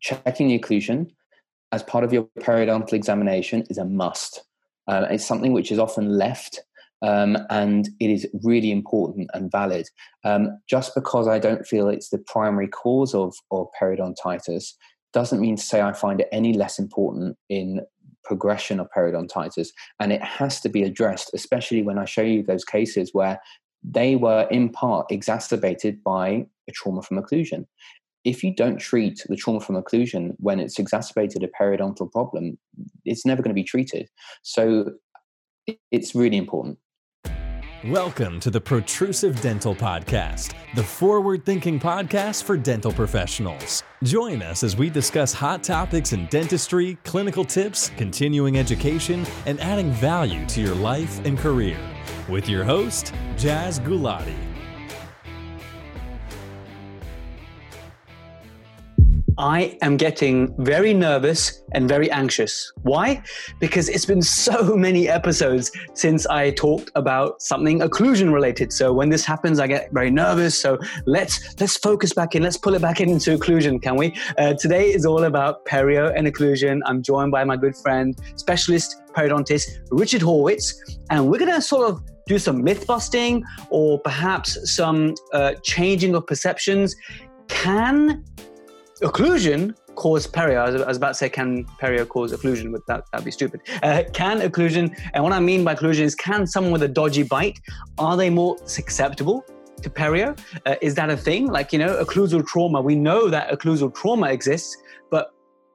checking the occlusion as part of your periodontal examination is a must. Uh, it's something which is often left um, and it is really important and valid. Um, just because I don't feel it's the primary cause of, of periodontitis doesn't mean to say I find it any less important in progression of periodontitis. And it has to be addressed, especially when I show you those cases where they were in part exacerbated by a trauma from occlusion. If you don't treat the trauma from occlusion when it's exacerbated a periodontal problem, it's never going to be treated. So it's really important. Welcome to the Protrusive Dental Podcast, the forward thinking podcast for dental professionals. Join us as we discuss hot topics in dentistry, clinical tips, continuing education, and adding value to your life and career. With your host, Jaz Gulati. I am getting very nervous and very anxious. Why? Because it's been so many episodes since I talked about something occlusion related. So when this happens, I get very nervous. So let's let's focus back in. Let's pull it back into occlusion, can we? Uh, today is all about perio and occlusion. I'm joined by my good friend, specialist periodontist Richard Horwitz, and we're gonna sort of do some myth busting or perhaps some uh, changing of perceptions. Can occlusion cause perio? I was, about to say, can perio cause occlusion, but that, that'd be stupid. Uh, can occlusion, and what I mean by occlusion is can someone with a dodgy bite, are they more susceptible to perio? Uh, is that a thing? Like, you know, occlusal trauma, we know that occlusal trauma exists,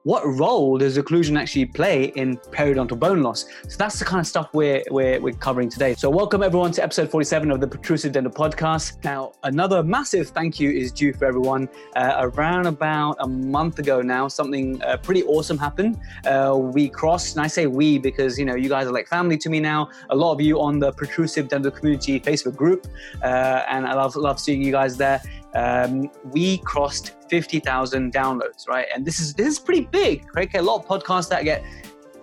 what role does occlusion actually play in periodontal bone loss? So that's the kind of stuff we're, we're, we're covering today. So welcome everyone to episode 47 of the Protrusive Dental Podcast. Now, another massive thank you is due for everyone. Uh, around about a month ago now, something uh, pretty awesome happened. Uh, we crossed, and I say we because, you know, you guys are like family to me now. A lot of you on the Protrusive Dental Community Facebook group. Uh, and I love, love seeing you guys there um, we crossed 50,000 downloads, right? And this is this is pretty big, right? A lot of podcasts that get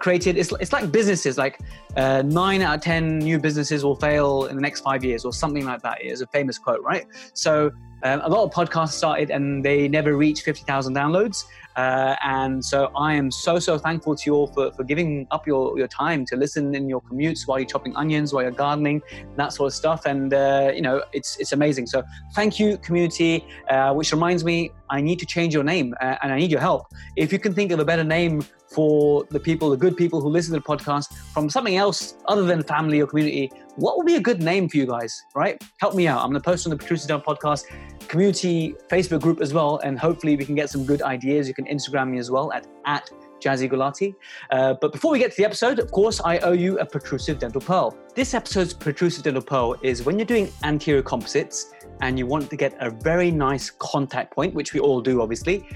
created. It's, it's like businesses, like uh, nine out of 10 new businesses will fail in the next five years or something like that is a famous quote, right? So um, a lot of podcasts started and they never reached 50,000 downloads. Uh, and so I am so, so thankful to you all for, for giving up your, your time to listen in your commutes while you're chopping onions, while you're gardening, that sort of stuff. And, uh, you know, it's, it's amazing. So thank you, community, uh, which reminds me, I need to change your name uh, and I need your help. If you can think of a better name for the people, the good people who listen to the podcast from something else other than family or community, what would be a good name for you guys, right? Help me out. I'm going to post on the Protrusive Dental Podcast community Facebook group as well, and hopefully we can get some good ideas. You can Instagram me as well at, at Jazzy Gulati. Uh, but before we get to the episode, of course, I owe you a protrusive dental pearl. This episode's protrusive dental pearl is when you're doing anterior composites and you want to get a very nice contact point, which we all do, obviously.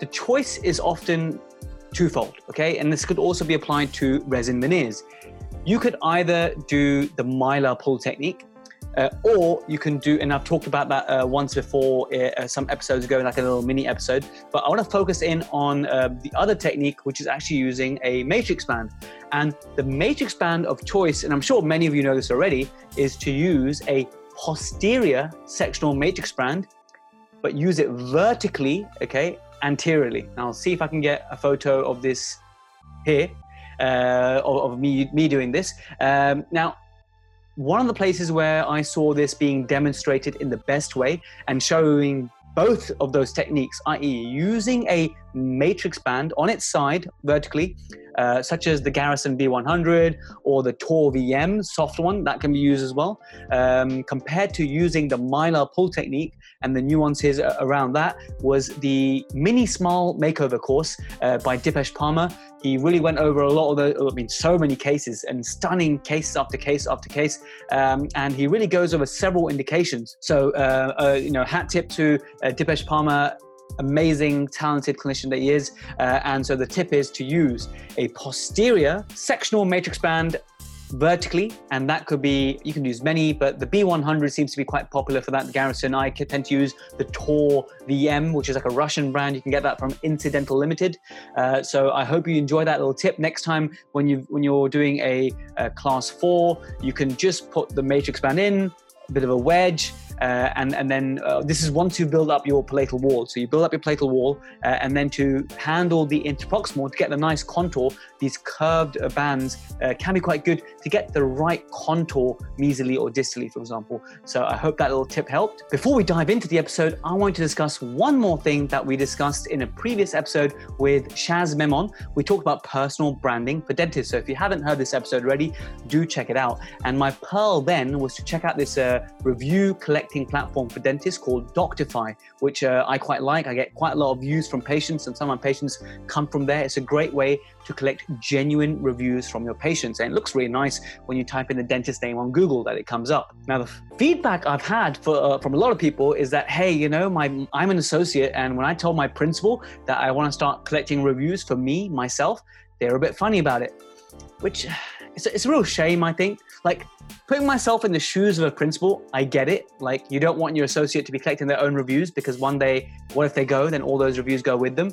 The choice is often twofold, okay? And this could also be applied to resin veneers. You could either do the mylar pull technique, uh, or you can do, and I've talked about that uh, once before, uh, uh some episodes ago, like a little mini episode. But I want to focus in on uh, the other technique, which is actually using a matrix band. And the matrix band of choice, and I'm sure many of you know this already, is to use a posterior sectional matrix band, but use it vertically, okay, anteriorly. Now, I'll see if I can get a photo of this here. Uh, of, of, me me doing this. Um, now, one of the places where I saw this being demonstrated in the best way and showing both of those techniques, i.e., using a matrix band on its side vertically, uh, such as the Garrison B100 or the Tor VM soft one, that can be used as well, um, compared to using the Mylar pull technique and the nuances around that was the mini smile makeover course uh, by Dipesh Parmar. He really went over a lot of the, I mean, so many cases and stunning cases after case after case. Um, and he really goes over several indications. So, uh, uh, you know, hat tip to uh, Dipesh Parmar amazing, talented clinician that he is. Uh, and so the tip is to use a posterior sectional matrix band vertically, and that could be, you can use many, but the B100 seems to be quite popular for that. Garrison, I tend to use the Tor VM, which is like a Russian brand. You can get that from Incidental Limited. Uh, so I hope you enjoy that little tip. Next time when, you when you're doing a, a class four, you can just put the matrix band in, a bit of a wedge, uh, and and then uh, this is once you build up your palatal wall. So you build up your palatal wall, uh, and then to handle the interproximal to get the nice contour, these curved bands uh, can be quite good to get the right contour mesially or distally, for example. So I hope that little tip helped. Before we dive into the episode, I want to discuss one more thing that we discussed in a previous episode with Shaz Memon. We talked about personal branding for dentists. So if you haven't heard this episode already, do check it out. And my pearl then was to check out this uh, review collecting platform for dentists called Doctify, which uh, I quite like. I get quite a lot of views from patients, and some of my patients come from there. It's a great way to collect genuine reviews from your patients. And it looks really nice when you type in the dentist name on Google that it comes up. Now, the feedback I've had for, uh, from a lot of people is that, hey, you know, my, I'm an associate, and when I told my principal that I want to start collecting reviews for me, myself, they're a bit funny about it, which it's a, it's a real shame, I think. Like, putting myself in the shoes of a principal, I get it. Like, you don't want your associate to be collecting their own reviews because one day, what if they go, then all those reviews go with them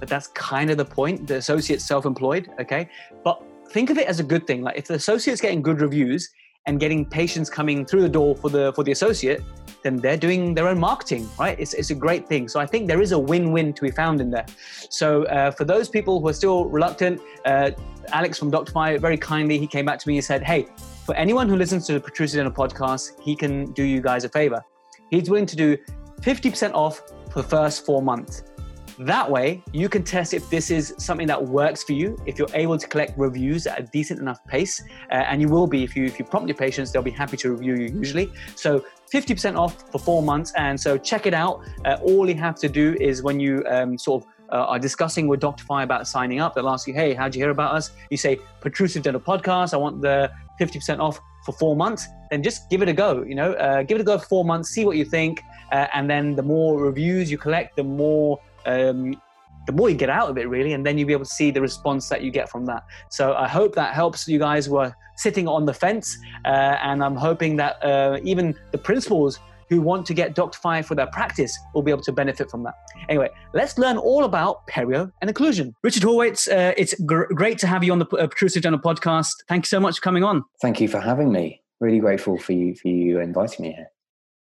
but that's kind of the point. The associate's self-employed, okay? But think of it as a good thing. Like if the associate's getting good reviews and getting patients coming through the door for the for the associate, then they're doing their own marketing, right? It's, it's a great thing. So I think there is a win-win to be found in there. So uh, for those people who are still reluctant, uh, Alex from Doctor Doctify very kindly he came back to me and said, "Hey, for anyone who listens to the Protrusive podcast, he can do you guys a favor. He's willing to do 50% off for the first four months. That way, you can test if this is something that works for you. If you're able to collect reviews at a decent enough pace, uh, and you will be if you if you prompt your patients, they'll be happy to review you usually. So 50% off for four months, and so check it out. Uh, all you have to do is when you um, sort of uh, are discussing with Doctify about signing up, they'll ask you, "Hey, how'd you hear about us?" You say, "Protrusive Dental Podcast. I want the 50% off for four months." Then just give it a go. You know, uh, give it a go for four months. See what you think, uh, and then the more reviews you collect, the more um, the more you get out of it, really, and then you'll be able to see the response that you get from that. So I hope that helps you guys who are sitting on the fence, uh, and I'm hoping that uh, even the principals who want to get Doctify for their practice will be able to benefit from that. Anyway, let's learn all about perio and occlusion. Richard Horwitz, uh, it's gr- great to have you on the uh, Protrusive Dental podcast. Thank you so much for coming on. Thank you for having me. Really grateful for you for you inviting me here.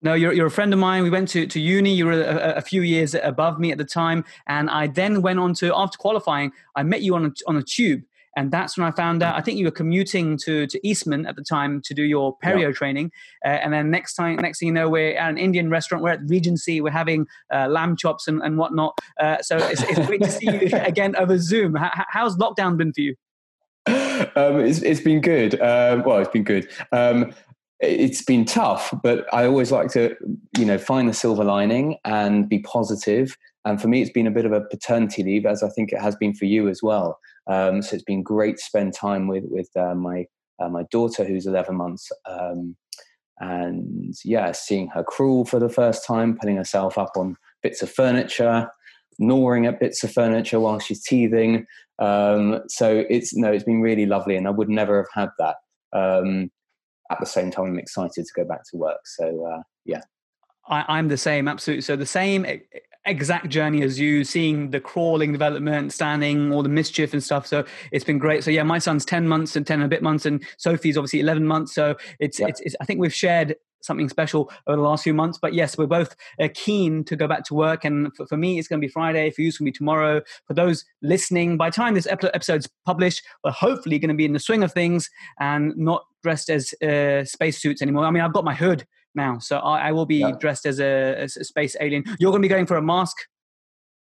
No, you're, you're a friend of mine. We went to, to uni. You were a, a, few years above me at the time. And I then went on to, after qualifying, I met you on a, on a tube. And that's when I found out, I think you were commuting to, to Eastman at the time to do your perio yeah. training. Uh, and then next time, next thing you know, we're at an Indian restaurant. We're at Regency. We're having uh, lamb chops and, and whatnot. Uh, so it's, it's great to see you again over Zoom. How, how's lockdown been for you? Um, it's, it's been good. Um, well, it's been good. Um, it's been tough, but I always like to, you know, find the silver lining and be positive. And for me, it's been a bit of a paternity leave, as I think it has been for you as well. Um, so it's been great to spend time with with uh, my uh, my daughter, who's 11 months, um, and yeah, seeing her crawl for the first time, putting herself up on bits of furniture, gnawing at bits of furniture while she's teething. Um, so it's no, it's been really lovely, and I would never have had that. Um, at the same time, I'm excited to go back to work. So uh, yeah, I, am the same, absolutely. So the same exact journey as you, seeing the crawling development, standing, all the mischief and stuff. So it's been great. So yeah, my son's ten months and ten and a bit months, and Sophie's obviously eleven months. So it's, it's, it's I think we've shared something special over the last few months. But yes, we're both uh, keen to go back to work. And for, for me, it's going to be Friday. For you, it's going to be tomorrow. For those listening, by the time this episode's published, we're hopefully going to be in the swing of things and not dressed as uh, spacesuits anymore. I mean, I've got my hood now, so I, I will be yeah. dressed as a, as a space alien. You're going to be going for a mask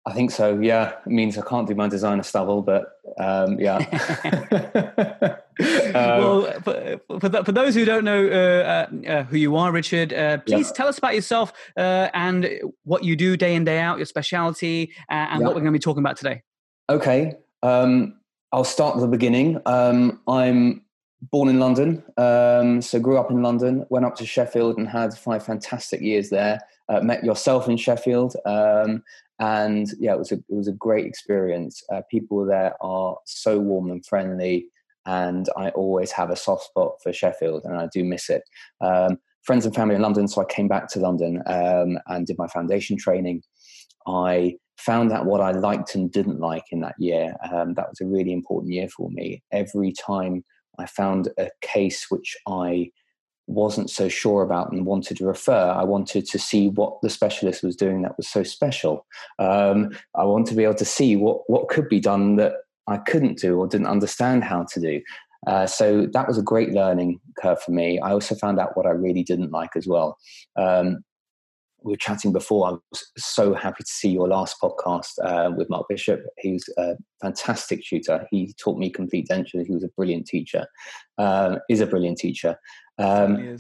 I think so. Yeah, it means I can't do my designer stubble, but um, yeah. um, well, for, for, the, for, those who don't know uh, uh, uh who you are, Richard, uh, please yeah. tell us about yourself uh, and what you do day in day out, your specialty, uh, and yeah. what we're going to be talking about today. Okay, um, I'll start at the beginning. Um, I'm born in London, um, so grew up in London. Went up to Sheffield and had five fantastic years there. met yourself in Sheffield um, and yeah, it was a it was a great experience. Uh, people there are so warm and friendly, and I always have a soft spot for Sheffield, and I do miss it. Um, friends and family in London, so I came back to London um, and did my foundation training. I found out what I liked and didn't like in that year. Um, that was a really important year for me. Every time I found a case which I wasn't so sure about and wanted to refer. I wanted to see what the specialist was doing that was so special. Um, I wanted to be able to see what what could be done that I couldn't do or didn't understand how to do. Uh, so that was a great learning curve for me. I also found out what I really didn't like as well. Um, we were chatting before. I was so happy to see your last podcast uh, with Mark Bishop. He was a fantastic tutor. He taught me complete denture. He was a brilliant teacher. Um, is a brilliant teacher. Um,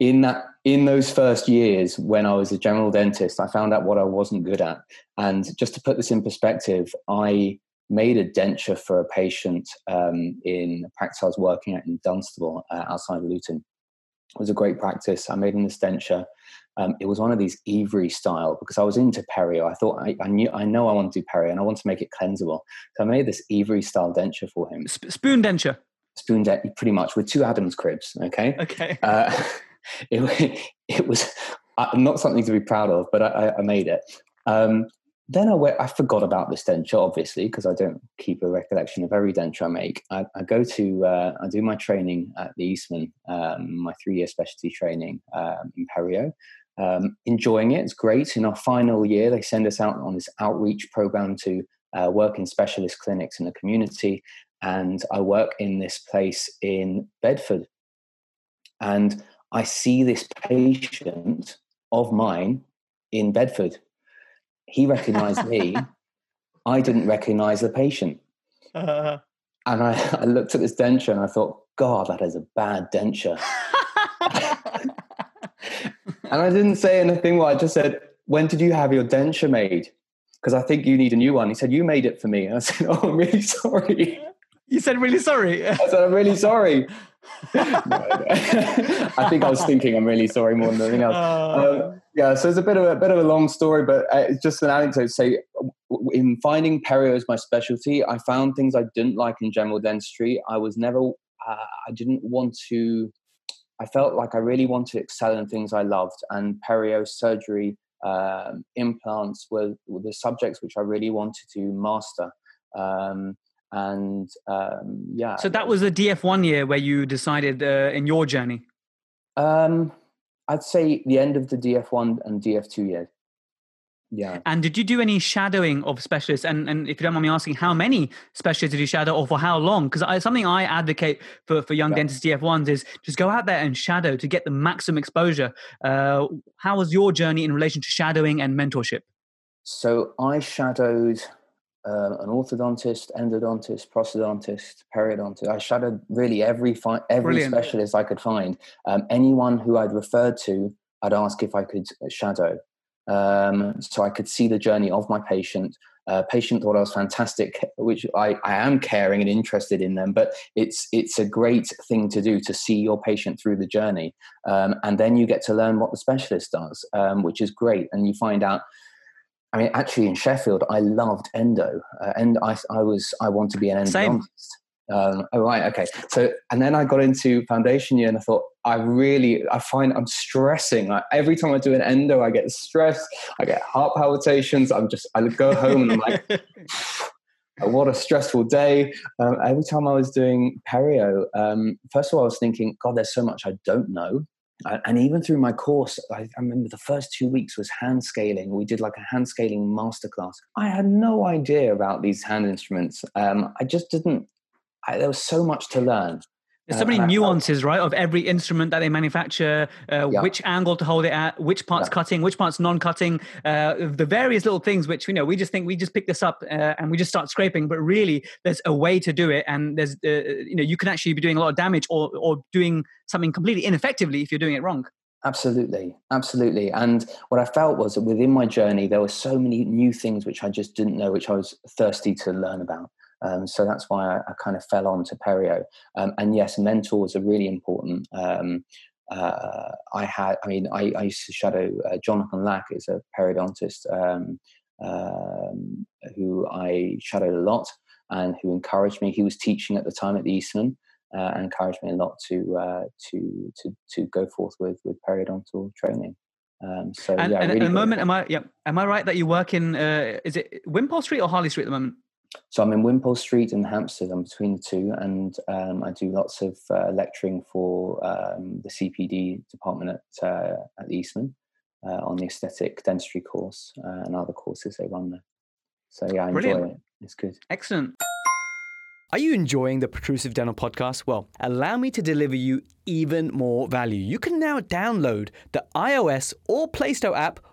in that, in those first years when I was a general dentist, I found out what I wasn't good at. And just to put this in perspective, I made a denture for a patient um, in a practice I was working at in Dunstable uh, outside of Luton. Was a great practice. I made an denture. Um, it was one of these Every style because I was into perio. I thought I, I, knew I know I want to do perio and I want to make it cleansable. So I made this Every style denture for him. Sp- spoon denture. Spoon denture, pretty much with two Adams cribs. Okay. Okay. Uh, it, it was uh, not something to be proud of, but I, I made it. Um, then I, went, I forgot about this denture, obviously, because I don't keep a recollection of every denture I make. I, I go to, uh, I do my training at the Eastman, um, my three year specialty training um, in Perio. Um, enjoying it, it's great. In our final year, they send us out on this outreach program to uh, work in specialist clinics in the community. And I work in this place in Bedford. And I see this patient of mine in Bedford he recognized me. I didn't recognize the patient. Uh, and I, I looked at this denture and I thought, God, that is a bad denture. and I didn't say anything. Well, I just said, When did you have your denture made? Because I think you need a new one. He said, You made it for me. And I said, Oh, I'm really sorry. You said, Really sorry. I said, I'm really sorry. I think I was thinking I'm really sorry more than anything else. Uh, um, yeah, so it's a bit of a bit of a long story, but uh, it's just an anecdote. Say, in finding perio as my specialty, I found things I didn't like in general dentistry. I was never, uh, I didn't want to. I felt like I really wanted to excel in things I loved, and perio surgery, um, implants were, were, the subjects which I really wanted to master. Um, and um, yeah. So that was the DF1 year where you decided uh, in your journey. Um, I'd say the end of the DF1 and DF2 years. Yeah. And did you do any shadowing of specialists? And, and if you don't mind me asking, how many specialists did you shadow or for how long? Because something I advocate for, for young yeah. dentists DF1s is just go out there and shadow to get the maximum exposure. Uh, how was your journey in relation to shadowing and mentorship? So I shadowed um, an orthodontist, endodontist, prosthodontist, periodontist. I shadowed really every fi- every Brilliant. specialist I could find. Um, anyone who I'd referred to, I'd ask if I could shadow, um, so I could see the journey of my patient. Uh, patient thought I was fantastic, which I, I am caring and interested in them. But it's it's a great thing to do to see your patient through the journey, um, and then you get to learn what the specialist does, um, which is great. And you find out I mean, actually, in Sheffield, I loved endo, uh, and I, I was I want to be an endodontist. Um, oh right, okay. So and then I got into foundation year, and I thought I really I find I'm stressing. Like, every time I do an endo, I get stressed. I get heart palpitations. I'm just I go home and I'm like. what a stressful day. Um, every time I was doing perio, um, first of all, I was thinking, God, there's so much I don't know and even through my course, I, I, remember the first two weeks was hand scaling. We did like a hand scaling masterclass. I had no idea about these hand instruments. Um, I just didn't. I, there was so much to learn. There's so many nuances, right, of every instrument that they manufacture, uh, yeah. which angle to hold it at, which part's yeah. cutting, which part's non-cutting, uh, the various little things which you know we just think we just pick this up uh, and we just start scraping, but really there's a way to do it, and there's uh, you know you can actually be doing a lot of damage or or doing something completely ineffectively if you're doing it wrong. Absolutely, absolutely. And what I felt was that within my journey, there were so many new things which I just didn't know, which I was thirsty to learn about. Um, so that's why I, I, kind of fell on to Perio. Um, and yes, mentors are really important. Um, uh, I had, I mean, I, I used to shadow uh, Jonathan Lack, is a periodontist um, um, who I shadowed a lot and who encouraged me. He was teaching at the time at the Eastman. Uh, and encouraged me a lot to uh, to to to go forth with with periodontal training. Um, so and, yeah, and really at the moment, am I yeah, am I right that you work in uh, is it Wimpole Street or Harley Street at the moment? So I'm in Wimpole Street in Hampstead. I'm between the two, and um, I do lots of uh, lecturing for um, the CPD department at uh, at Eastman uh, on the aesthetic dentistry course uh, and other courses they run there. So yeah, I Brilliant. enjoy it. It's good. Excellent. Are you enjoying the Protrusive Dental podcast? Well, allow me to deliver you even more value. You can now download the iOS or Play Store app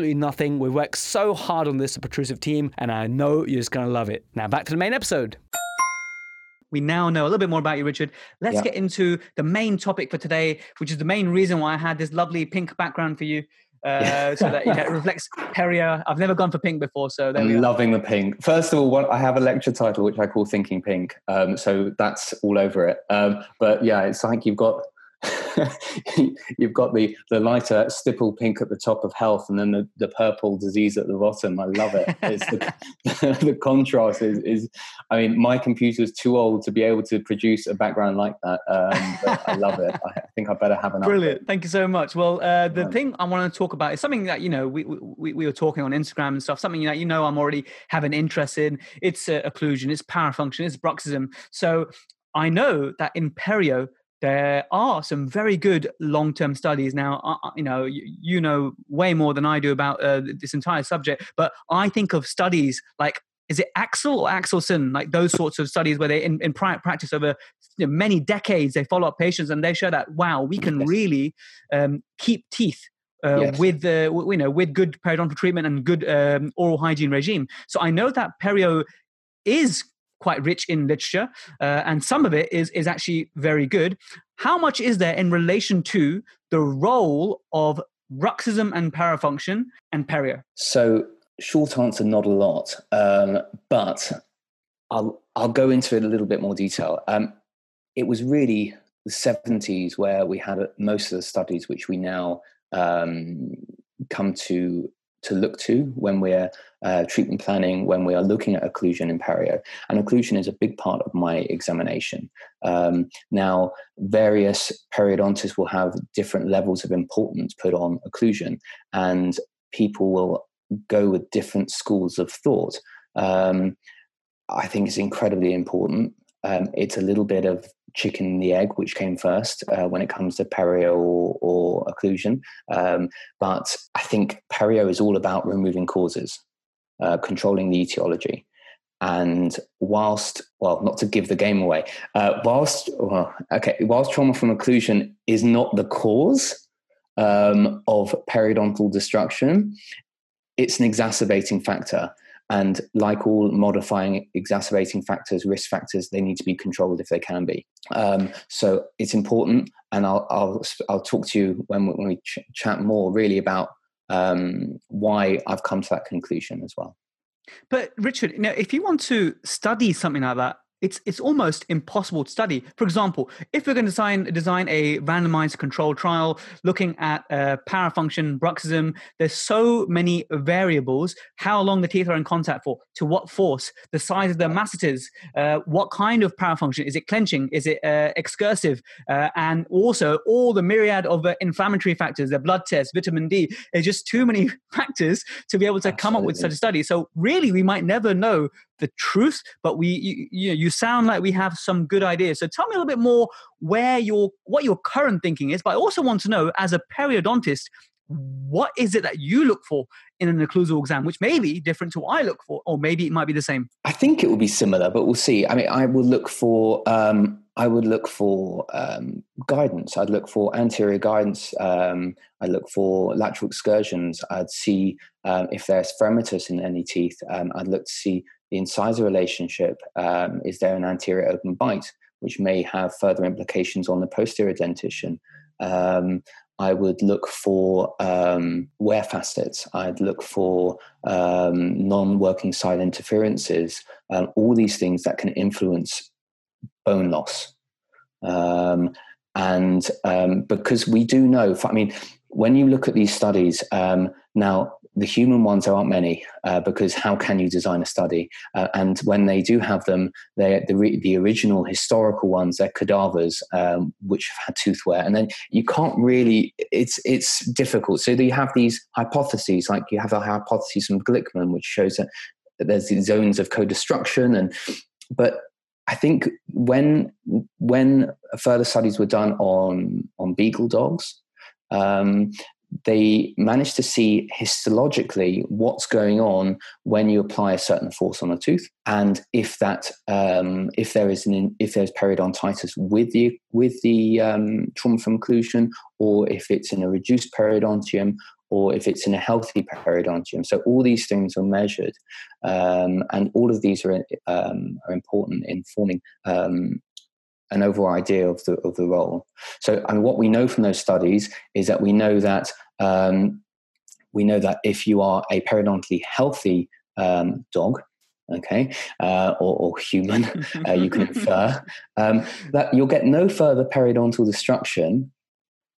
absolutely nothing. We worked so hard on this, the Protrusive team, and I know you're just going to love it. Now back to the main episode. We now know a little bit more about you, Richard. Let's Yeah. get into the main topic for today, which is the main reason why I had this lovely pink background for you. Uh, so that you know, it reflects perio. I've never gone for pink before, so there I'm go. loving the pink. First of all, what, I have a lecture title which I call Thinking Pink, um, so that's all over it. Um, but yeah, it's like you've got you've got the the lighter stipple pink at the top of health, and then the, the purple disease at the bottom. I love it. It's the, the contrast is, is. I mean, my computer is too old to be able to produce a background like that. Um, but I love it. I think I better have an Brilliant. Thank you so much. Well, uh, the thing I want to talk about is something that, you know, we, we, we were talking on Instagram and stuff, something that, you know, I'm already have an interest in. It's uh, occlusion, it's parafunction, it's bruxism. So I know that in perio, there are some very good long-term studies now uh, uh, you know you, you know way more than i do about uh, this entire subject but i think of studies like is it axel or Axelsson like those sorts of studies where they in, in practice over you know, many decades they follow up patients and they show that wow we can Yes. really um, keep teeth uh, Yes. with the w- you know with good periodontal treatment and good um, oral hygiene regime so i know that perio is quite rich in literature uh, and some of it is is actually very good how much is there in relation to the role of bruxism and parafunction and perio So, short answer, not a lot. Um, but I'll I'll go into it a little bit more detail. Um, it was really the seventies where we had most of the studies which we now um, come to to look to when we're uh, treatment planning, when we are looking at occlusion in perio. And occlusion is a big part of my examination. Um, now, various periodontists will have different levels of importance put on occlusion, and people will go with different schools of thought. Um, I think it's incredibly important. Um, it's a little bit of chicken and the egg, which came first uh, when it comes to perio or, or occlusion. Um, but I think perio is all about removing causes, uh, controlling the etiology. And whilst, well, not to give the game away, uh, whilst, well, okay, whilst trauma from occlusion is not the cause um, of periodontal destruction, it's an exacerbating factor. And like all modifying exacerbating factors, risk factors, they need to be controlled if they can be. Um, so it's important, and I'll I'll I'll talk to you when we, when we ch- chat more really about um, why I've come to that conclusion as well. But Richard, you know, if you want to study something like that, it's it's almost impossible to study. For example, if we're going to design design a randomized control trial looking at uh, parafunction, bruxism, there's so many variables. How long the teeth are in contact for, to what force, the size of the masseters, uh, what kind of parafunction is it clenching, is it uh, excursive, uh, and also all the myriad of uh, inflammatory factors, the blood test, vitamin D. There's just too many factors to be able to come up with such a study. So really, we might never know the truth, but we you, you, you sound like we have some good ideas. So tell me a little bit more where your what your current thinking is. But I also want to know, as a periodontist, what is it that you look for in an occlusal exam, which may be different to what I look for, or maybe it might be the same. I think it will be similar, but we'll see. I mean, I will look for um, I would look for um, guidance. I'd look for anterior guidance. Um, I'd look for lateral excursions. I'd see um, if there's fremitus in any teeth. Um, I'd look to see the incisor relationship. Um, is there an anterior open bite, which may have further implications on the posterior dentition? Um, I would look for um, wear facets. I'd look for um, non-working side interferences. Um, all these things that can influence bone loss. Um, and um, because we do know, I mean, when you look at these studies um, now, the human ones aren't many uh, because how can you design a study? Uh, and when they do have them, they the the original historical ones they're cadavers um, which have had tooth wear, and then you can't really. It's it's difficult. So you have these hypotheses, like you have a hypothesis from Glickman, which shows that there's these zones of co-destruction, and but I think when when further studies were done on on beagle dogs, um, they manage to see histologically what's going on when you apply a certain force on a tooth, and if that um, if there is an if there's periodontitis with the with the um, trauma from occlusion, or if it's in a reduced periodontium, or if it's in a healthy periodontium. So all these things are measured, um, and all of these are um, are important in forming um, an overall idea of the of the role. So, I mean, what we know from those studies is that we know that um, we know that if you are a periodontally healthy um, dog, okay, uh, or, or, human, uh, you can infer um, that you'll get no further periodontal destruction.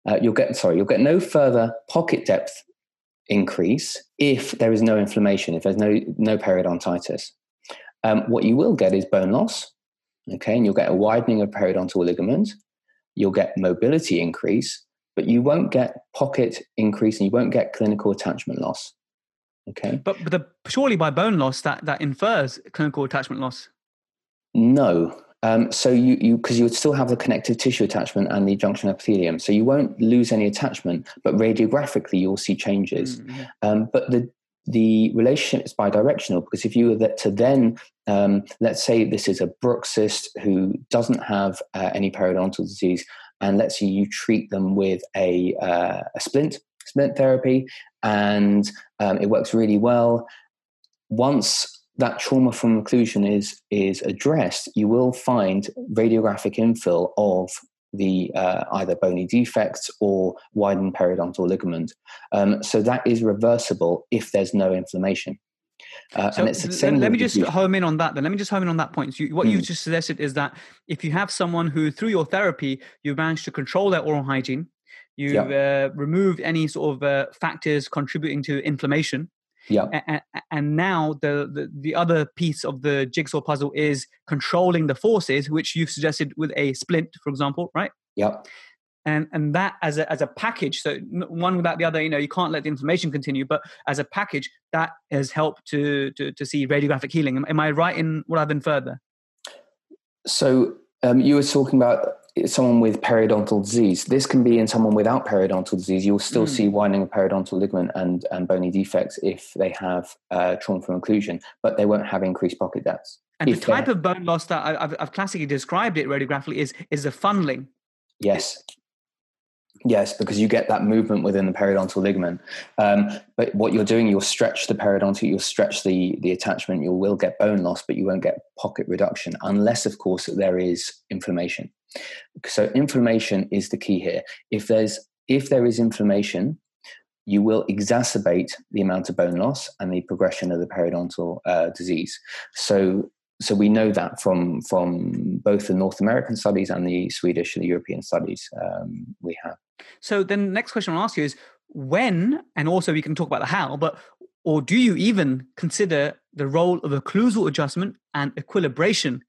Uh, you'll get sorry, you'll get no further pocket depth increase if there is no inflammation, if there's no no periodontitis. Um, what you will get is bone loss, Okay, and you'll get a widening of periodontal ligament. You'll get mobility increase, but you won't get pocket increase and you won't get clinical attachment loss. Okay. But, but the, surely by bone loss, that, that infers clinical attachment loss. No. Um, so you you because you would still have the connective tissue attachment and the junction epithelium, so you won't lose any attachment, but radiographically you'll see changes. Mm-hmm. Um, but the the relationship is bidirectional because if you were to then, um, let's say this is a bruxist who doesn't have uh, any periodontal disease, and let's say you treat them with a, uh, a splint, splint therapy, and um, it works really well. Once that trauma from occlusion is is addressed, you will find radiographic infill of the uh, either bony defects or widened periodontal ligament. Um, so that is reversible if there's no inflammation. Uh, so let, let me just home in on that. Then let me just home in on that point. So you, what mm. you hmm. just suggested is that if you have someone who, through your therapy, you've managed to control their oral hygiene, you've uh, removed any sort of uh, factors contributing to inflammation, yeah. And, and now the, the, the other piece of the jigsaw puzzle is controlling the forces, which you've suggested with a splint, for example, right? Yep. And and that as a as a package, so one without the other, you know, you can't let the inflammation continue. But as a package, that has helped to to, to see radiographic healing. Am, am I right in what I've inferred there? So um, you were talking about someone with periodontal disease. This can be in someone without periodontal disease. You'll still mm. see widening of periodontal ligament and, and bony defects if they have uh, trauma from occlusion, but they won't have increased pocket depths. And the type of bone loss that I've, I've classically described it radiographically is is a funneling. Yes. Yes, because you get that movement within the periodontal ligament. Um, but what you're doing, you'll stretch the periodontal, you'll stretch the, the attachment, you will get bone loss, but you won't get pocket reduction unless, of course, there is inflammation. So inflammation is the key here. If there's if there is inflammation, you will exacerbate the amount of bone loss and the progression of the periodontal uh, disease. So so we know that from from both the North American studies and the Swedish and the European studies um, we have. So then, the next question I'll ask you is when, and also we can talk about the how, but or do you even consider the role of occlusal adjustment and equilibration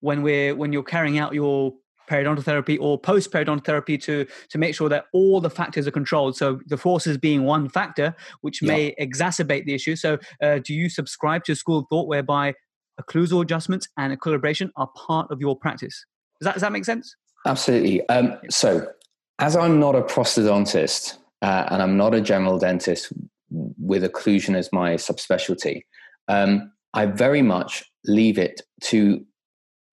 when we're when you're carrying out your periodontal therapy or post periodontal therapy to to make sure that all the factors are controlled. So the forces being one factor which may exacerbate the issue. So uh, do you subscribe to a school of thought whereby occlusal adjustments and equilibration are part of your practice? Does that does that make sense? Absolutely. Um, so as i'm not a prosthodontist uh, and i'm not a general dentist with occlusion as my subspecialty um, i very much leave it to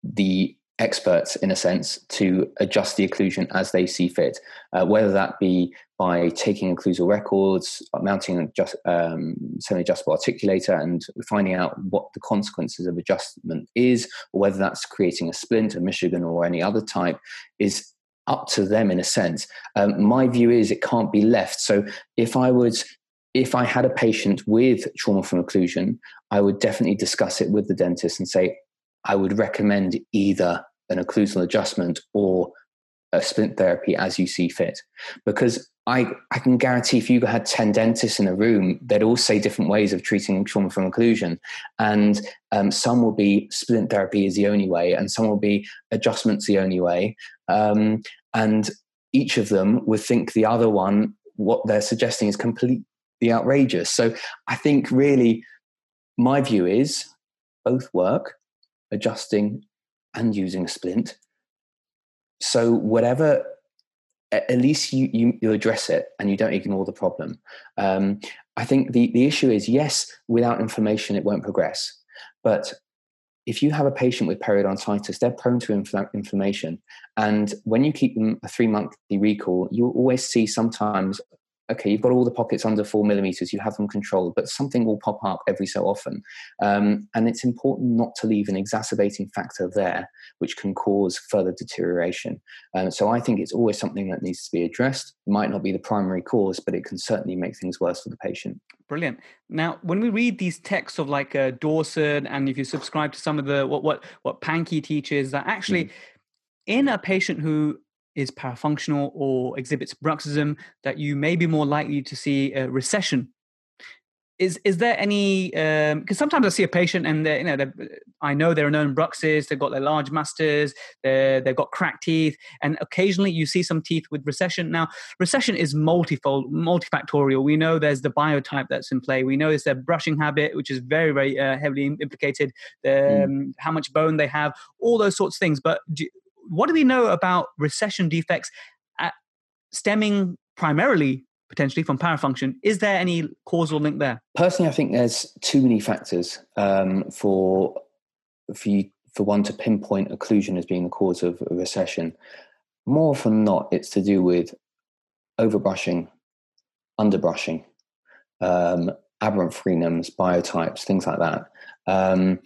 the experts in a sense to adjust the occlusion as they see fit uh, whether that be by taking occlusal records mounting a just, um, semi-adjustable articulator and finding out what the consequences of adjustment is or whether that's creating a splint a michigan or any other type is up to them in a sense. Um, my view is it can't be left. So if I was if I had a patient with trauma from occlusion, I would definitely discuss it with the dentist and say, I would recommend either an occlusal adjustment or a splint therapy as you see fit. Because I, I can guarantee if you had 10 dentists in a room, they'd all say different ways of treating trauma from occlusion. And um, some will be splint therapy is the only way, and some will be adjustments the only way. Um, and each of them would think the other one, what they're suggesting is complete the outrageous. So I think really my view is both work, adjusting and using a splint. So whatever, at least you, you, you address it and you don't ignore the problem. Um, I think the, the issue is yes, without inflammation, it won't progress. But if you have a patient with periodontitis, they're prone to infl- inflammation. And when you keep them a three monthly recall, you'll always see sometimes okay, you've got all the pockets under four millimeters, you have them controlled, but something will pop up every so often. Um, and it's important not to leave an exacerbating factor there, which can cause further deterioration. Um, so I think it's always something that needs to be addressed. It might not be the primary cause, but it can certainly make things worse for the patient. Brilliant. Now, when we read these texts of like uh, Dawson, and if you subscribe to some of the what what what Pankey teaches, that actually mm. in a patient who is parafunctional or exhibits bruxism, that you may be more likely to see a recession. Is is there any? Because um, sometimes I see a patient and you know I know there are known bruxes. They've got their large masseters. They've got cracked teeth, and occasionally you see some teeth with recession. Now, recession is multifold, multifactorial. We know there's the biotype that's in play. We know there's their brushing habit, which is very very uh, heavily implicated. The, mm. um, How much bone they have, all those sorts of things. But do, what do we know about recession defects at, stemming primarily potentially from parafunction? Is there any causal link there? Personally, I think there's too many factors um, for for you, for one to pinpoint occlusion as being the cause of a recession. More often not, it's to do with overbrushing, underbrushing, um, aberrant frenums, biotypes, things like that. Um,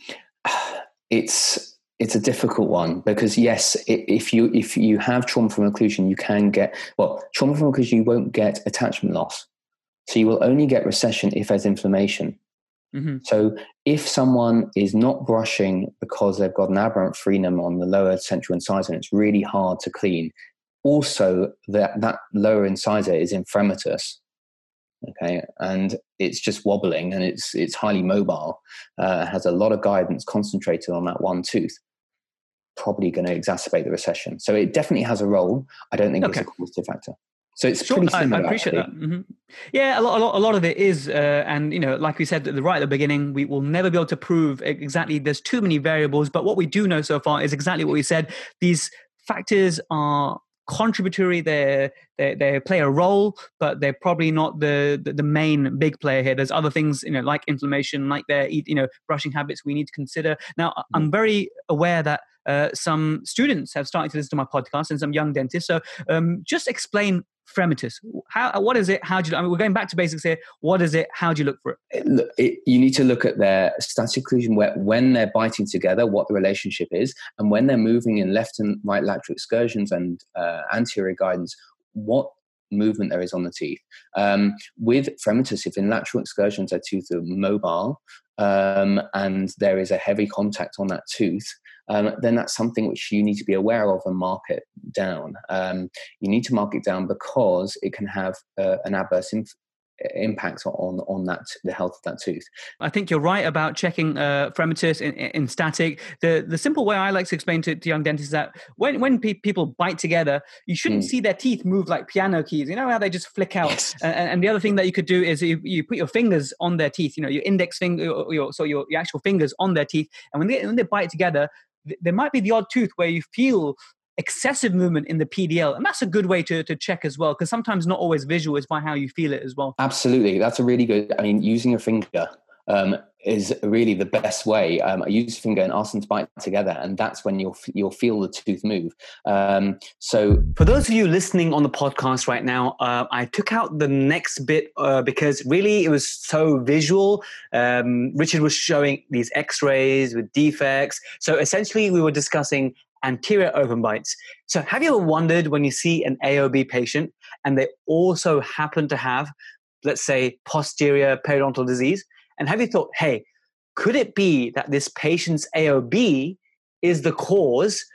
it's it's a difficult one because yes, if you if you have trauma from occlusion, you can get well trauma from occlusion. You won't get attachment loss, so you will only get recession if there's inflammation. Mm-hmm. So if someone is not brushing because they've got an aberrant frenum on the lower central incisor and it's really hard to clean, also that that lower incisor is in fremitus, okay and it's just wobbling and it's it's highly mobile uh, has a lot of guidance concentrated on that one tooth probably going to exacerbate the recession. So it definitely has a role. I don't think okay. it's a causative factor. So it's sure, pretty similar. I, I appreciate actually. that. Mm-hmm. Yeah, a lot, a lot, a lot of it is, uh, and you know, like we said at the right at the beginning, we will never be able to prove exactly. There's too many variables, but what we do know so far is exactly what we said. These factors are contributory they they they play a role but they're probably not the, the, the main big player here there's other things you know like inflammation like their you know brushing habits we need to consider now i'm mm. very aware that uh, some students have started to listen to my podcast and some young dentists. So um, just explain fremitus. How, what is it? How do you, I mean, we're going back to basics here. What is it? How do you look for it? it, you need to look at their static occlusion where, when they're biting together, what the relationship is, and when they're moving in left and right lateral excursions and uh, anterior guidance, what movement there is on the teeth. Um, with fremitus, if in lateral excursions their tooth are mobile um, and there is a heavy contact on that tooth, um, then that's something which you need to be aware of and mark it down. Um, you need to mark it down because it can have uh, an adverse inf- impact on on that the health of that tooth. I think you're right about checking uh, fremitus in, in, static. The the simple way I like to explain to, to young dentists is that when when pe- people bite together, you shouldn't mm. see their teeth move like piano keys. You know how they just flick out. Yes. And, and, the other thing that you could do is you, you put your fingers on their teeth. You know your index finger, your, so your, your actual fingers on their teeth, and when they when they bite together, there might be the odd tooth where you feel excessive movement in the PDL. And that's a good way to, to check as well, because sometimes not always visual is by how you feel it as well. Absolutely. That's a really good, I mean, using your finger um, is really the best way. Um, I use finger and to bite together, and that's when you'll you'll feel the tooth move. Um, so, for those of you listening on the podcast right now, uh, I took out the next bit uh, because really it was so visual. Um, Richard was showing these X-rays with defects. So essentially, we were discussing anterior open bites. So, have you ever wondered when you see an AOB patient and they also happen to have, let's say, posterior periodontal disease? And have you thought, hey, could it be that this patient's AOB is the cause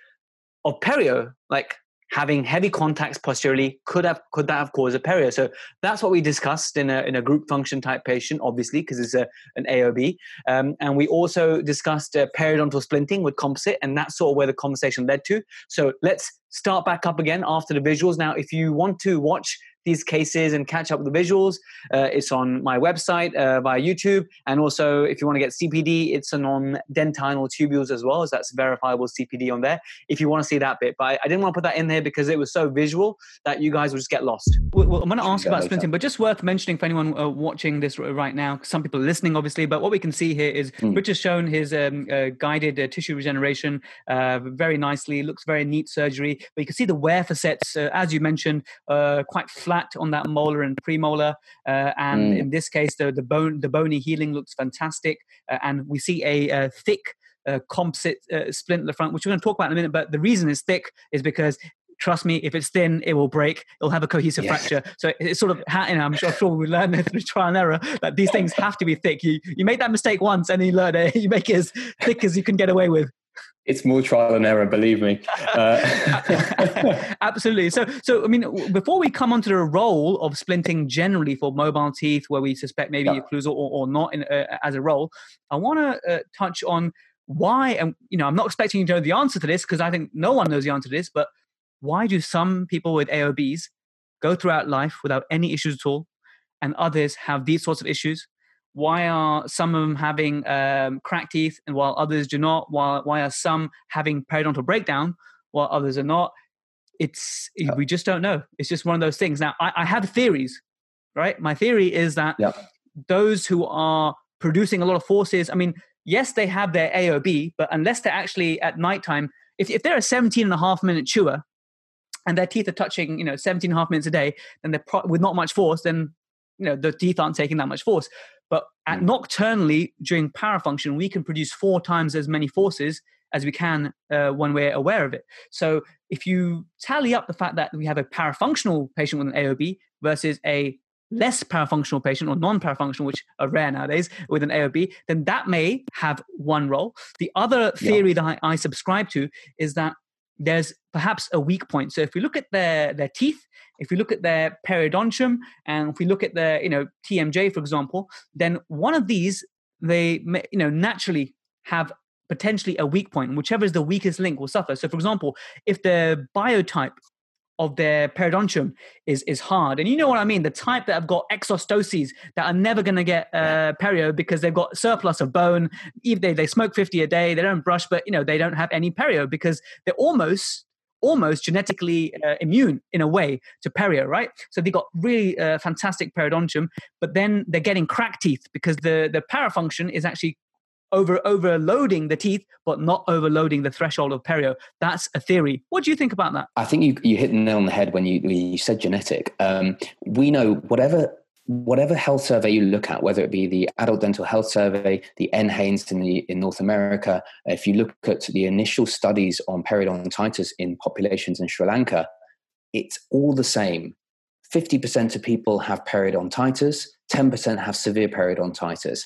of perio? Like, having heavy contacts posteriorly could have could that have caused a perio? So that's what we discussed in a, in a group function type patient obviously because it's a, an aob um, and we also discussed uh, periodontal splinting with composite and that's sort of where the conversation led to. So let's start back up again after the visuals. Now if you want to watch these cases and catch up with the visuals. Uh, it's on my website uh, via YouTube. And also, if you want to get CPD, it's on Dental Tubules as well, as that's verifiable CPD on there if you want to see that bit. But I, I, didn't want to put that in there because it was so visual that you guys would just get lost. Well, well I'm going to ask about splinting, but just worth mentioning for anyone uh, watching this right now, some people are listening, obviously, but what we can see here is mm. Rich has shown his um, uh, guided uh, tissue regeneration uh, very nicely. Looks very neat surgery, but you can see the wear facets, as you mentioned, quite flat flat on that molar and premolar. Uh, and mm. in this case, the, the bone, the bony healing looks fantastic. Uh, and we see a, a thick uh, composite uh, splint in the front, which we're going to talk about in a minute. But the reason it's thick is because trust me, if it's thin, it will break. It'll have a cohesive yes. fracture. So it's sort of, you know, I'm sure, sure we learn through trial and error that these things have to be thick. You you make that mistake once and you learn it. You make it as thick as you can get away with it's more trial and error believe me. Uh, absolutely. So so i mean before we come onto the role of splinting generally for mobile teeth where we suspect maybe yeah. occlusal or, or not in, uh, as a role i want to uh, touch on why and you know i'm not expecting you to know the answer to this because i think no one knows the answer to this but why do some people with aobs go throughout life without any issues at all and others have these sorts of issues why are some of them having um, cracked teeth and while others do not? Why, why are some having periodontal breakdown while others are not? It's yeah. we just don't know. It's just one of those things. Now I, I have theories, right? My theory is that yeah. those who are producing a lot of forces. I mean, yes, they have their AOB, but unless they're actually at nighttime, if if they're a 17 and a half minute chewer and their teeth are touching, you know, 17 and a half minutes a day, then they're pro- with not much force, then you know the teeth aren't taking that much force. But at mm. nocturnally during parafunction, we can produce four times as many forces as we can uh, when we're aware of it. So if you tally up the fact that we have a parafunctional patient with an AOB versus a less parafunctional patient or non-parafunctional, which are rare nowadays, with an AOB, then that may have one role. The other theory yeah. that I, I subscribe to is that there's perhaps a weak point. So if we look at their their teeth, if we look at their periodontium, and if we look at their you know TMJ for example, then one of these they you know naturally have potentially a weak point. Whichever is the weakest link will suffer. So for example, if the biotype of their periodontium is is hard. And you know what I mean? The type that have got exostoses that are never going to get uh, perio because they've got surplus of bone. Even they, they smoke 50 a day, they don't brush, but you know they don't have any perio because they're almost almost genetically uh, immune in a way to perio, right? So they got really uh, fantastic periodontium, but then they're getting cracked teeth because the the parafunction is actually over overloading the teeth but not overloading the threshold of perio. That's a theory. What do you think about that? I think you, you hit the nail on the head when you, you said genetic. Um, we know whatever whatever health survey you look at, whether it be the Adult Dental Health Survey, the NHANES in, the, in North America, if you look at the initial studies on periodontitis in populations in Sri Lanka, it's all the same. 50% of people have periodontitis, 10% have severe periodontitis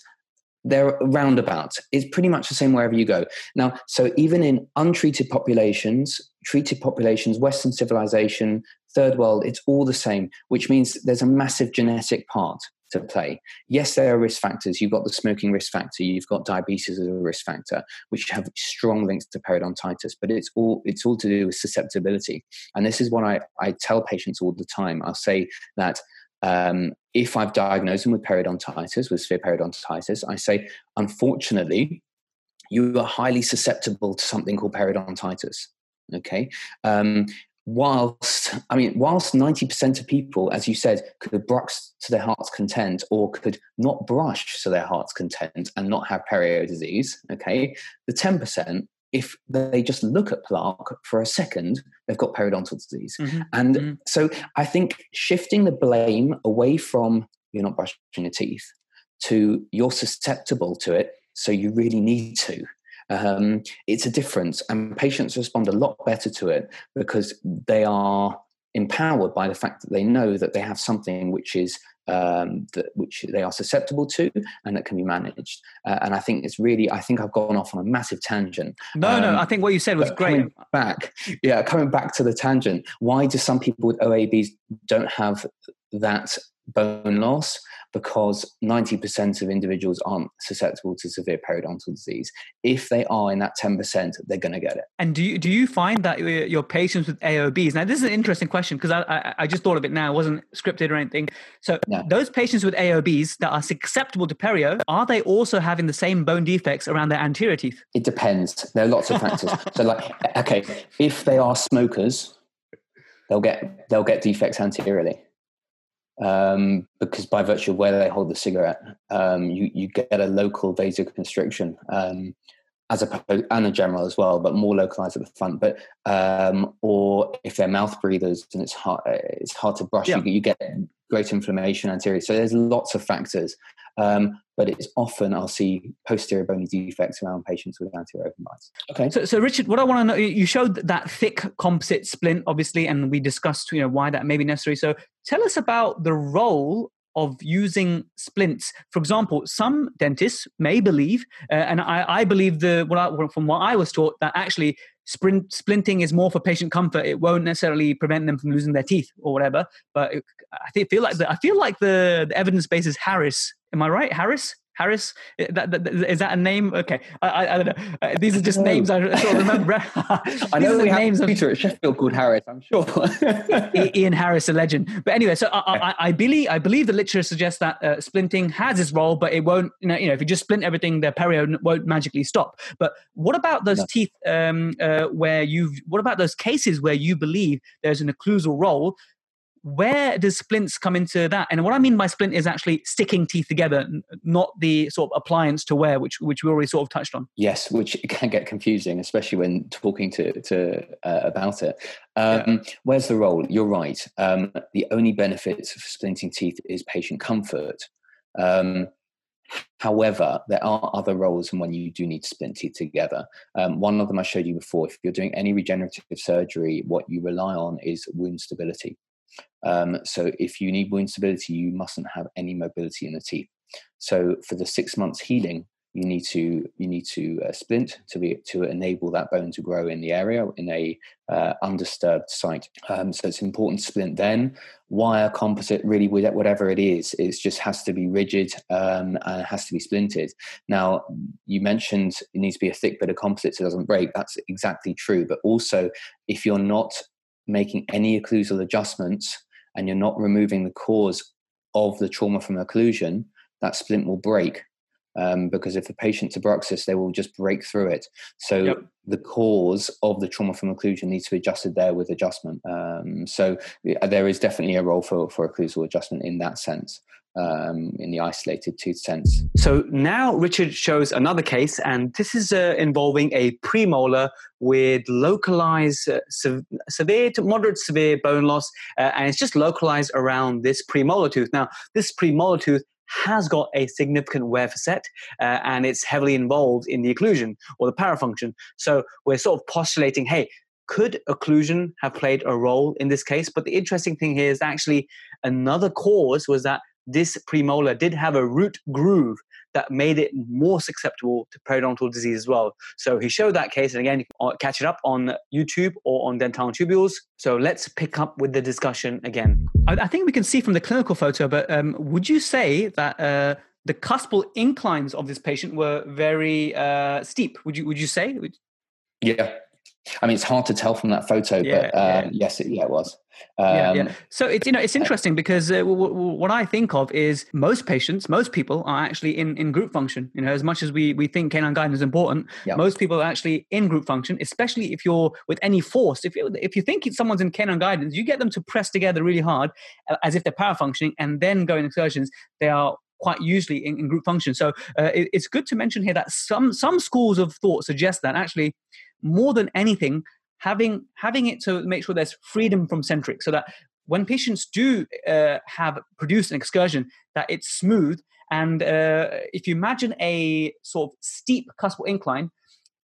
they're roundabout. It's pretty much the same wherever you go. Now, so even in untreated populations, treated populations, Western civilization, third world, it's all the same, which means there's a massive genetic part to play. Yes, there are risk factors. You've got the smoking risk factor, you've got diabetes as a risk factor, which have strong links to periodontitis, but it's all it's all to do with susceptibility. And this is what I, I tell patients all the time. I'll say that um, if I've diagnosed them with periodontitis, with severe periodontitis, I say, unfortunately, you are highly susceptible to something called periodontitis. Okay. Um, whilst, I mean, whilst 90% of people, as you said, could brush to their heart's content or could not brush to their heart's content and not have perio disease, okay, the 10% if they just look at plaque for a second, they've got periodontal disease. Mm-hmm. And mm-hmm. so I think shifting the blame away from you're not brushing your teeth to you're susceptible to it, so you really need to. um, it's a difference, and patients respond a lot better to it because they are empowered by the fact that they know that they have something which is um, that which they are susceptible to and that can be managed. Uh, and I think it's really, I think I've gone off on a massive tangent. No, um, no, I think what you said was great. Back, yeah, coming back to the tangent. Why do some people with OABs don't have that bone loss? because 90% of individuals aren't susceptible to severe periodontal disease. If they are in that 10%, they're going to get it. And do you, do you find that your patients with AOBs, now this is an interesting question because I, I, I, just thought of it now, it wasn't scripted or anything. So no. those patients with AOBs that are susceptible to perio, are they also having the same bone defects around their anterior teeth? It depends. There are lots of factors. so like, okay, if they are smokers, they'll get, they'll get defects anteriorly um, because by virtue of where they hold the cigarette, um, you, you get a local vasoconstriction um, as opposed and a general as well, but more localized at the front. But um, or if they're mouth breathers and it's hard, it's hard to brush, yeah. you, you, get great inflammation anterior. So there's lots of factors. Um, but it's often I'll see posterior bony defects around patients with anterior open bites. Okay. So, so Richard, what I want to know, you showed that thick composite splint, obviously, and we discussed, you know, why that may be necessary. So tell us about the role of using splints. For example, some dentists may believe, uh, and I, I, believe the I, from what I was taught that actually sprint, splinting is more for patient comfort. It won't necessarily prevent them from losing their teeth or whatever. But it, I feel like the, I feel like the, the evidence base is Harris Am I right, Harris? Harris? That, that, is that a name? Okay, I, I, I don't know. Uh, these are just names I sort of remember. I know we have names a Peter at Sheffield called Harris. I'm sure. Ian Harris, a legend. But anyway, so I, I, believe I believe the literature suggests that uh, splinting has its role, but it won't. You know, you know, if you just splint everything, the perio won't magically stop. But what about those no. teeth um, uh, where you've? What about those cases where you believe there's an occlusal role? Where does splints come into that? And what I mean by splint is actually sticking teeth together, not the sort of appliance to wear, which which we already sort of touched on. Yes, which can get confusing, especially when talking to to uh, about it. Um, yeah. Where's the role? You're right. Um, the only benefit of splinting teeth is patient comfort. Um, However, there are other roles and when you do need to splint teeth together. Um, one of them I showed you before. If you're doing any regenerative surgery, what you rely on is wound stability. Um, so if you need wound stability, you mustn't have any mobility in the teeth. So for the six months healing, you need to you need to uh, splint to be to enable that bone to grow in the area in a uh, undisturbed site. Um, so it's important to splint then. Wire composite, really, whatever it is, it just has to be rigid um, and has to be splinted. Now, you mentioned it needs to be a thick bit of composite so it doesn't break. That's exactly true. But also, if you're not making any occlusal adjustments and you're not removing the cause of the trauma from occlusion, that splint will break. Um, because if the patient's a bruxist, they will just break through it. So yep. the cause of the trauma from occlusion needs to be adjusted there with adjustment. Um, so there is definitely a role for, for occlusal adjustment in that sense um, in the isolated tooth sense. So now Richard shows another case, and this is uh, involving a premolar with localized uh, se- severe to moderate severe bone loss, uh, and it's just localized around this premolar tooth. Now, this premolar tooth has got a significant wear facet uh, and it's heavily involved in the occlusion or the parafunction. So we're sort of postulating, hey, could occlusion have played a role in this case? But the interesting thing here is actually another cause was that this premolar did have a root groove that made it more susceptible to periodontal disease as well. So he showed that case, and again, you can catch it up on YouTube or on Dental Tubules. So let's pick up with the discussion again. I, think we can see from the clinical photo, but um, would you say that uh, the cuspal inclines of this patient were very uh, steep? Would you would you say? Yeah, I mean, it's hard to tell from that photo, yeah, but uh, yeah. yes, it, yeah, it was. Um, yeah, yeah. So it's you know it's interesting because uh, w- w- what I think of is most patients, most people are actually in, in group function. You know, as much as we we think canine guidance is important, most people are actually in group function. Especially if you're with any force. If you if you think someone's in canine guidance, you get them to press together really hard, uh, as if they're parafunctioning, and then go in excursions. They are quite usually in, in group function. So uh, it, it's good to mention here that some some schools of thought suggest that actually more than anything having having it to make sure there's freedom from centric so that when patients do uh, have produced an excursion that it's smooth and uh, if you imagine a sort of steep cuspal incline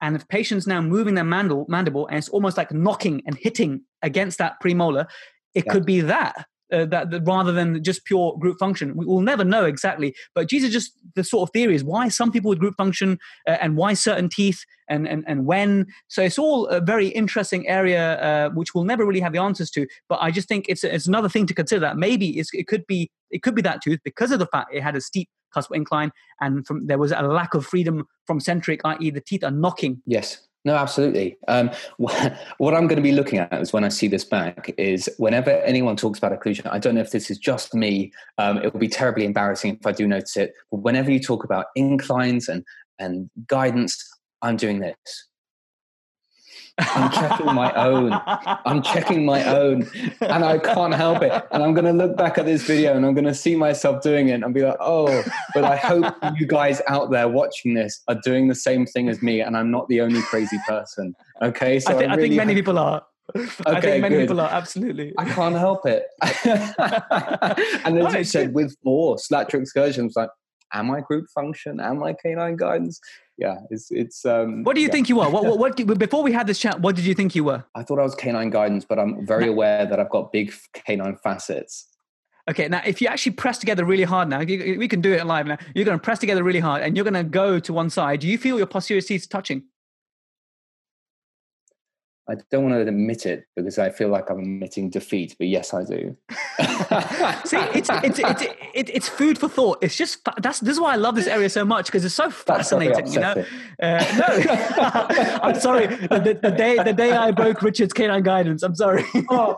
and the patient's now moving their mandible, mandible and it's almost like knocking and hitting against that premolar, it yeah. could be that uh, that, that, rather than just pure group function. We will never know exactly, but Jesus just the sort of theory is why some people with group function uh, and why certain teeth and, and and when. So it's all a very interesting area uh, which we'll never really have the answers to. But I just think it's it's another thing to consider that maybe it could be it could be that tooth because of the fact it had a steep cuspal incline and from there was a lack of freedom from centric, i.e., the teeth are knocking. Yes. No, absolutely. Um, what I'm going to be looking at is when I see this back is whenever anyone talks about occlusion, I don't know if this is just me. Um, it will be terribly embarrassing if I do notice it. But whenever you talk about inclines and and guidance, I'm doing this. I'm checking my own. I'm checking my own, and I can't help it. And I'm going to look back at this video and I'm going to see myself doing it and be like, oh, but I hope you guys out there watching this are doing the same thing as me, and I'm not the only crazy person. Okay, so I, th- I, really I think many people are. Okay, I think many good. people are absolutely. I can't help it. and as you said, with force, lateral excursions, like, am I group function? Am I canine guidance? yeah, it's it's. Um, what do you yeah. think you were? What, what, what before we had this chat, what did you think you were? I thought I was canine guidance, but I'm very aware that I've got big canine facets. Okay, now if you actually press together really hard now, you, we can do it live now. You're going to press together really hard, and you're going to go to one side. Do you feel your posterior teeth touching? I don't want to admit it because I feel like I'm admitting defeat, but yes, I do. See, it's, it's, it's, it's, it's food for thought. It's just, that's, this is why I love this area so much because it's so fascinating, you know? Uh, no, I'm sorry. The, the, day, the day I broke Richard's canine guidance, I'm sorry. oh.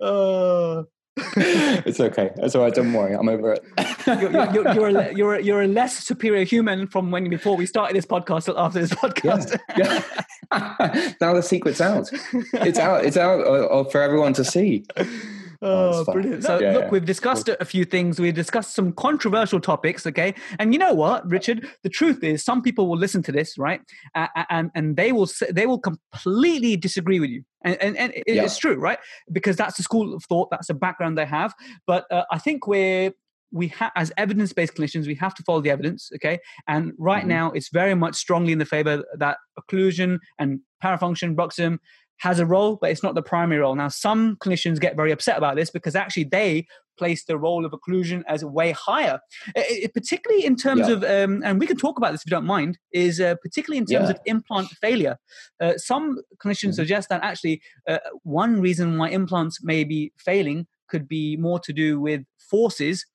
oh. it's okay. It's all right. Don't worry. I'm over it. you're, you're, you're, a, you're, you're a less superior human from when before we started this podcast till after this podcast. Yeah. yeah. now the secret's out. It's out. It's out uh, uh, for everyone to see. Oh, oh brilliant. So, yeah, look, yeah. we've discussed a few things. We've discussed some controversial topics, okay? And you know what, Richard? The truth is, some people will listen to this, right? Uh, and, and they will they will completely disagree with you. And, and, and yeah. it's true, right? Because that's the school of thought, that's the background they have. But uh, I think we're we have as evidence-based clinicians we have to follow the evidence okay and right mm-hmm. now it's very much strongly in the favor that occlusion and parafunction bruxism has a role, but it's not the primary role. Now, some clinicians get very upset about this because actually they place the role of occlusion as way higher, it, it, particularly in terms yeah. of, um, and we can talk about this if you don't mind, is uh, particularly in terms yeah. of implant failure. Uh, some clinicians mm-hmm. suggest that actually uh, one reason why implants may be failing could be more to do with forces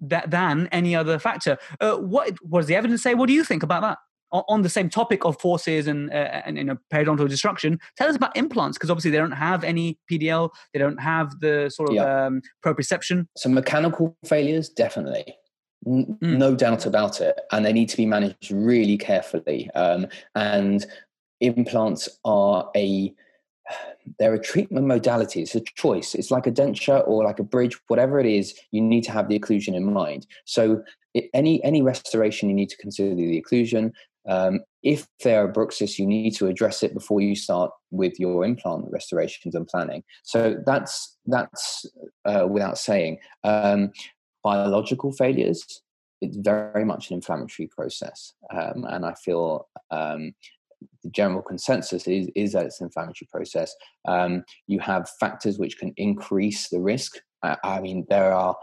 that, than any other factor. Uh, what, what does the evidence say? What do you think about that? On the same topic of forces and, uh, and you know, periodontal destruction, tell us about implants because obviously they don't have any PDL, they don't have the sort of yeah. um, proprioception. So mechanical failures, definitely. N- mm. No doubt about it, and they need to be managed really carefully. Um, and implants are a they're a treatment modality. It's a choice. It's like a denture or like a bridge, whatever it is. You need to have the occlusion in mind. So it, any any restoration, you need to consider the occlusion. Um, if there are bruxis, you need to address it before you start with your implant restorations and planning. So that's that's uh, without saying. Um, biological failures, it's very much an inflammatory process, um, and I feel um, the general consensus is, is that it's an inflammatory process. Um, you have factors which can increase the risk. I, I mean, there are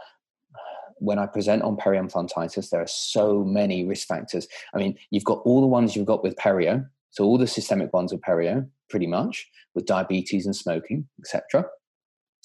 when I present on periimplantitis, there are so many risk factors. I mean, you've got all the ones you've got with perio, so all the systemic ones with perio, pretty much, with diabetes and smoking, etc.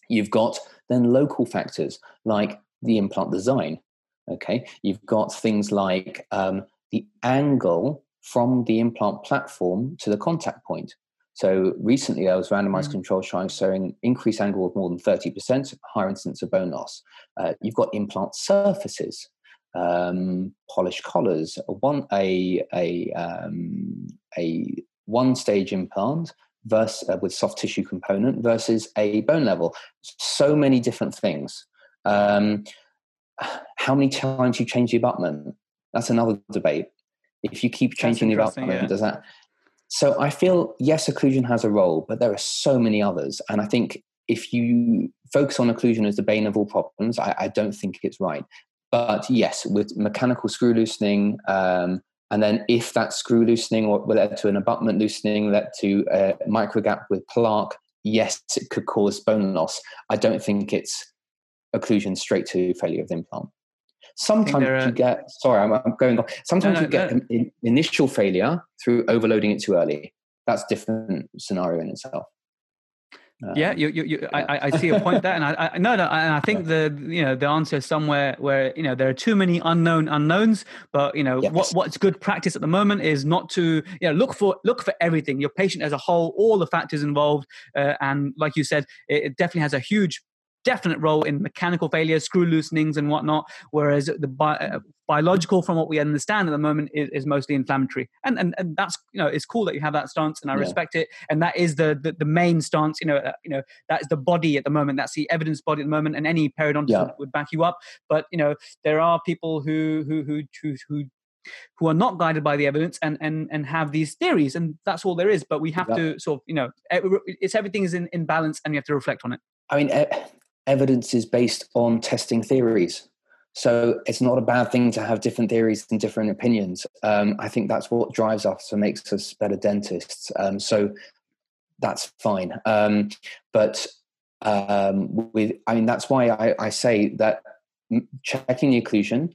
You've got then local factors like the implant design. Okay, you've got things like um, the angle from the implant platform to the contact point. So recently, there was randomized mm. control trials showing increased angle of more than 30%, higher incidence of bone loss. Uh, you've got implant surfaces, um, polished collars, one a a um, a one stage implant versus uh, with soft tissue component versus a bone level. So many different things. Um, how many times you change the abutment? That's another debate. If you keep changing the abutment, yeah. does that? So I feel yes, occlusion has a role, but there are so many others, and I think if you focus on occlusion as the bane of all problems, I, I don't think it's right. But yes, with mechanical screw loosening, um, and then if that screw loosening or led to an abutment loosening, led to a microgap with plaque, yes, it could cause bone loss. I don't think it's occlusion straight to failure of the implant. Sometimes are, you get, sorry, I'm, I'm going on. Sometimes no, no, you get no. an initial failure through overloading it too early. That's different scenario in itself. Um, yeah, you, you, you I, I see a point there, and I, I no, no, and I think the you know the answer is somewhere where you know there are too many unknown unknowns. But you know yes. what what's good practice at the moment is not to you know look for look for everything, your patient as a whole, all the factors involved, uh, and like you said, it, it definitely has a huge definite role in mechanical failures, screw loosenings, and whatnot. Whereas the bi- uh, biological, from what we understand at the moment, is, is, mostly inflammatory. And, and and that's you know it's cool that you have that stance, and I yeah. respect it. And that is the, the, the main stance. You know, uh, you know that is the body at the moment. That's the evidence body at the moment, and any periodontist yeah. would back you up. But you know, there are people who who who who, who who are not guided by the evidence and and and have these theories and that's all there is but we have yeah. to sort of you know it's everything is in, in balance and you have to reflect on it i mean evidence is based on testing theories. So it's not a bad thing to have different theories and different opinions. Um, I think that's what drives us and makes us better dentists. Um, so that's fine. Um, but um, with, I mean, that's why I, I say that checking the occlusion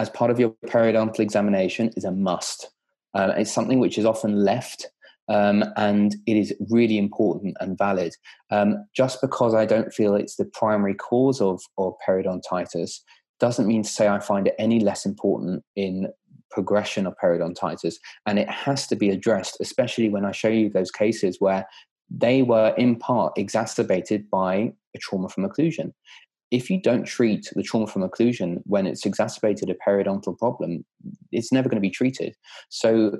as part of your periodontal examination is a must. Uh, it's something which is often left um, and it is really important and valid. Um, just because I don't feel it's the primary cause of, of periodontitis doesn't mean to say I find it any less important in progression of periodontitis. And it has to be addressed, especially when I show you those cases where they were in part exacerbated by a trauma from occlusion. If you don't treat the trauma from occlusion when it's exacerbated a periodontal problem, it's never going to be treated. So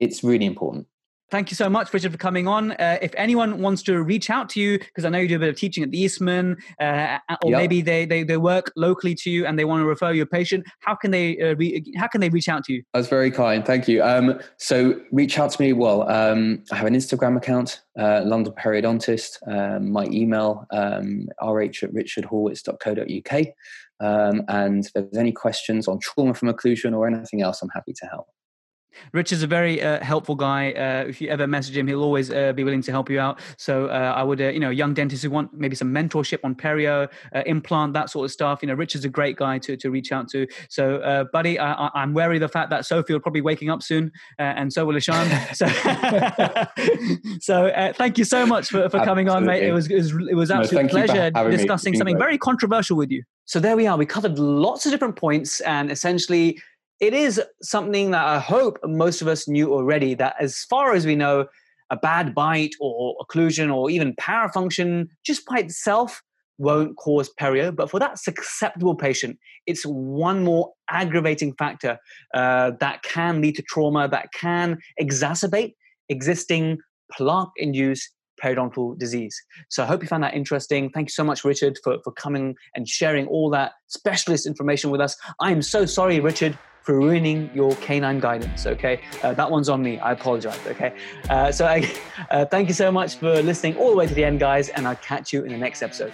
it's really important. Thank you so much, Richard, for coming on. Uh, if anyone wants to reach out to you, because I know you do a bit of teaching at the Eastman, uh, or yep. maybe they, they, they work locally to you and they want to refer you a patient, how can they uh, re- how can they reach out to you? That's very kind. Thank you. Um, so reach out to me. Well, um, I have an Instagram account, uh, London Periodontist. Um, my email, um, rh at richardhorwitz.co.uk. Um, and if there's any questions on trauma from occlusion or anything else, I'm happy to help. Rich is a very uh, helpful guy. Uh, if you ever message him, he'll always uh, be willing to help you out. So uh, I would, uh, you know, young dentists who want maybe some mentorship on perio, uh, implant, that sort of stuff. You know, Rich is a great guy to, to reach out to. So, buddy, I, am wary of the fact that Sophie will probably waking up soon, and so will Ishan. so, so thank you so much for, for coming on, mate. It was it was, it was absolute no, pleasure discussing something great. very controversial with you. So there we are. We covered lots of different points, and essentially it is something that I hope most of us knew already that as far as we know, a bad bite or occlusion or even parafunction just by itself won't cause perio. But for that susceptible patient, it's one more aggravating factor uh, that can lead to trauma, that can exacerbate existing plaque induced periodontal disease. So I hope you found that interesting. Thank you so much, Richard, for, for coming and sharing all that specialist information with us. I am so sorry, Richard, for ruining your canine guidance. Okay, uh, that one's on me. I apologize. Okay, uh, so I, uh, thank you so much for listening all the way to the end, guys, and I'll catch you in the next episode.